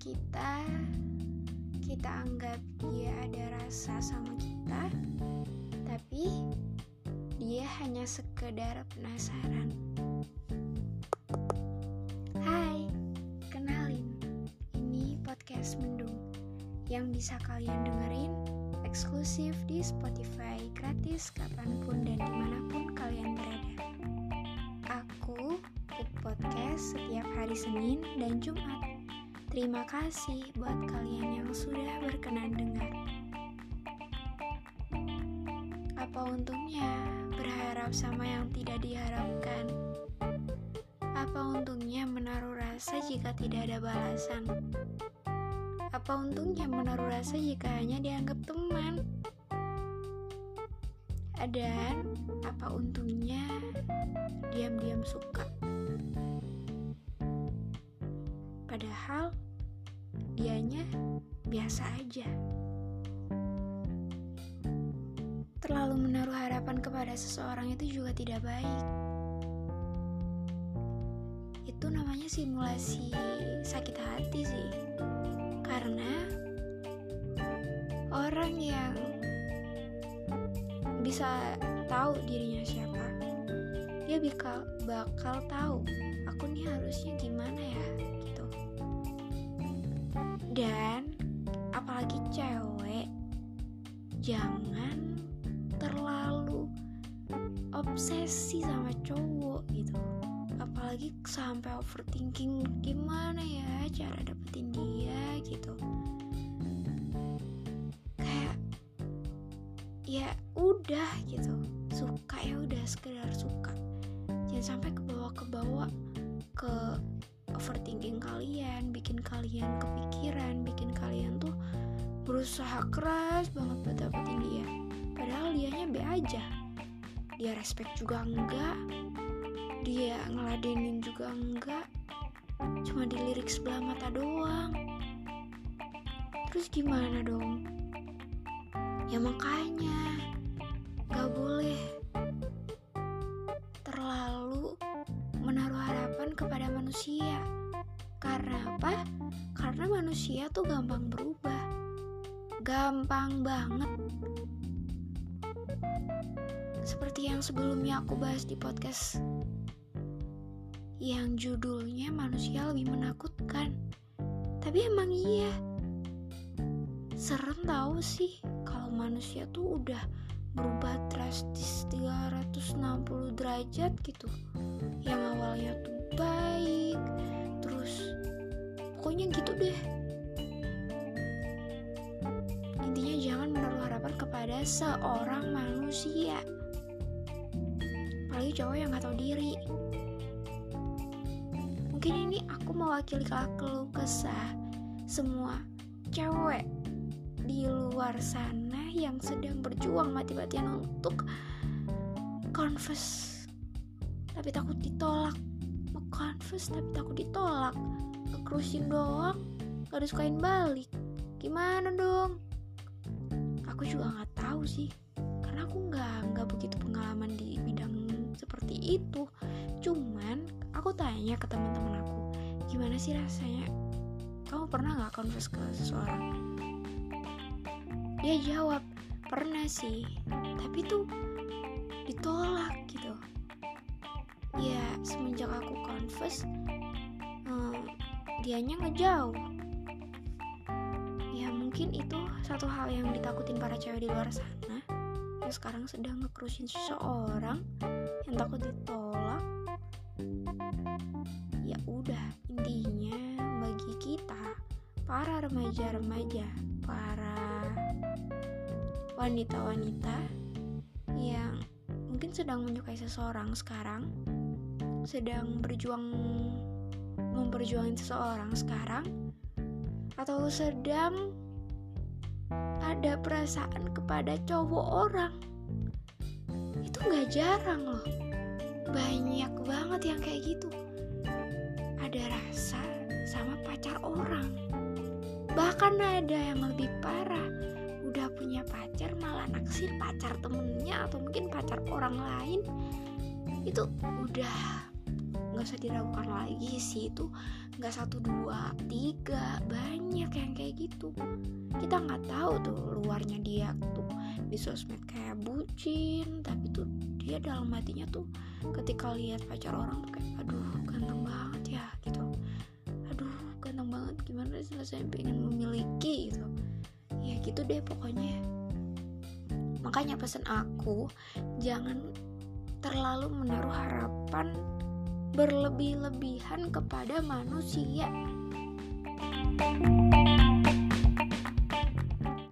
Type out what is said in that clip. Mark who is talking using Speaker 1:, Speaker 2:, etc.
Speaker 1: kita anggap dia ada rasa sama kita, tapi dia hanya sekedar penasaran. Hai, kenalin, ini podcast Mendung yang bisa kalian dengerin eksklusif di Spotify gratis kapan pun dan di mana pun kalian berada. Aku podcast setiap hari Senin dan Jumat. Terima kasih buat kalian yang sudah berkenan dengar. Apa untungnya berharap sama yang tidak diharapkan? Apa untungnya menaruh rasa jika tidak ada balasan? Apa untungnya menaruh rasa jika hanya dianggap teman? Dan apa untungnya diam-diam suka? Padahal dianya biasa aja. Terlalu menaruh harapan kepada seseorang itu juga tidak baik. Itu namanya simulasi sakit hati sih. Karena orang yang bisa tahu dirinya siapa, dia bakal bakal tahu aku nih harusnya gimana ya dan apalagi cewek jangan terlalu obsesi sama cowok gitu. Apalagi sampai overthinking gimana ya cara dapetin dia gitu. Kayak ya udah gitu. Suka ya udah sekedar suka. Jangan sampai ke bawah ke bikin kalian kepikiran, bikin kalian tuh berusaha keras banget buat dapetin dia. Padahal dianya be aja. Dia respect juga enggak. Dia ngeladenin juga enggak. Cuma dilirik sebelah mata doang. Terus gimana dong? Ya makanya gak boleh Karena apa? Karena manusia tuh gampang berubah. Gampang banget. Seperti yang sebelumnya aku bahas di podcast yang judulnya manusia lebih menakutkan. Tapi emang iya. Serem tahu sih kalau manusia tuh udah berubah drastis 360 derajat gitu yang awalnya tuh baik terus pokoknya gitu deh. Intinya jangan menaruh harapan kepada seorang manusia. Apalagi cowok yang gak tahu diri. Mungkin ini aku mewakili keluh kesah semua cewek di luar sana yang sedang berjuang mati-matian untuk confess. Tapi takut ditolak. Mau confess tapi takut ditolak kekrusin doang. Gak disukain balik. Gimana dong? Aku juga nggak tahu sih. Karena aku nggak nggak begitu pengalaman di bidang seperti itu. Cuman aku tanya ke teman-teman aku gimana sih rasanya? Kamu pernah nggak confess ke seseorang? Dia jawab pernah sih. Tapi tuh ditolak gitu. Ya semenjak aku confess dianya ngejauh. Ya mungkin itu satu hal yang ditakutin para cewek di luar sana. Yang sekarang sedang ngekrusin seseorang yang takut ditolak. Ya udah intinya bagi kita para remaja-remaja para wanita-wanita yang mungkin sedang menyukai seseorang sekarang, sedang berjuang memperjuangin seseorang sekarang, atau sedang ada perasaan kepada cowok orang. Itu gak jarang loh. Banyak banget yang kayak gitu. Ada rasa sama pacar orang. Bahkan ada yang lebih parah udah punya pacar malah naksir pacar temennya atau mungkin pacar orang lain itu udah nggak usah diragukan lagi sih. Itu nggak satu dua tiga banyak yang kayak gitu. Kita nggak tahu tuh luarnya dia tuh di sosmed kayak bucin tapi tuh dia dalam hatinya tuh ketika lihat pacar orang tuh kayak aduh ganteng banget ya gitu. Aduh ganteng banget gimana sih rasanya pengen memiliki gitu. Ya gitu deh pokoknya. Makanya pesan aku jangan terlalu menaruh harapan berlebih-lebihan kepada manusia. thank you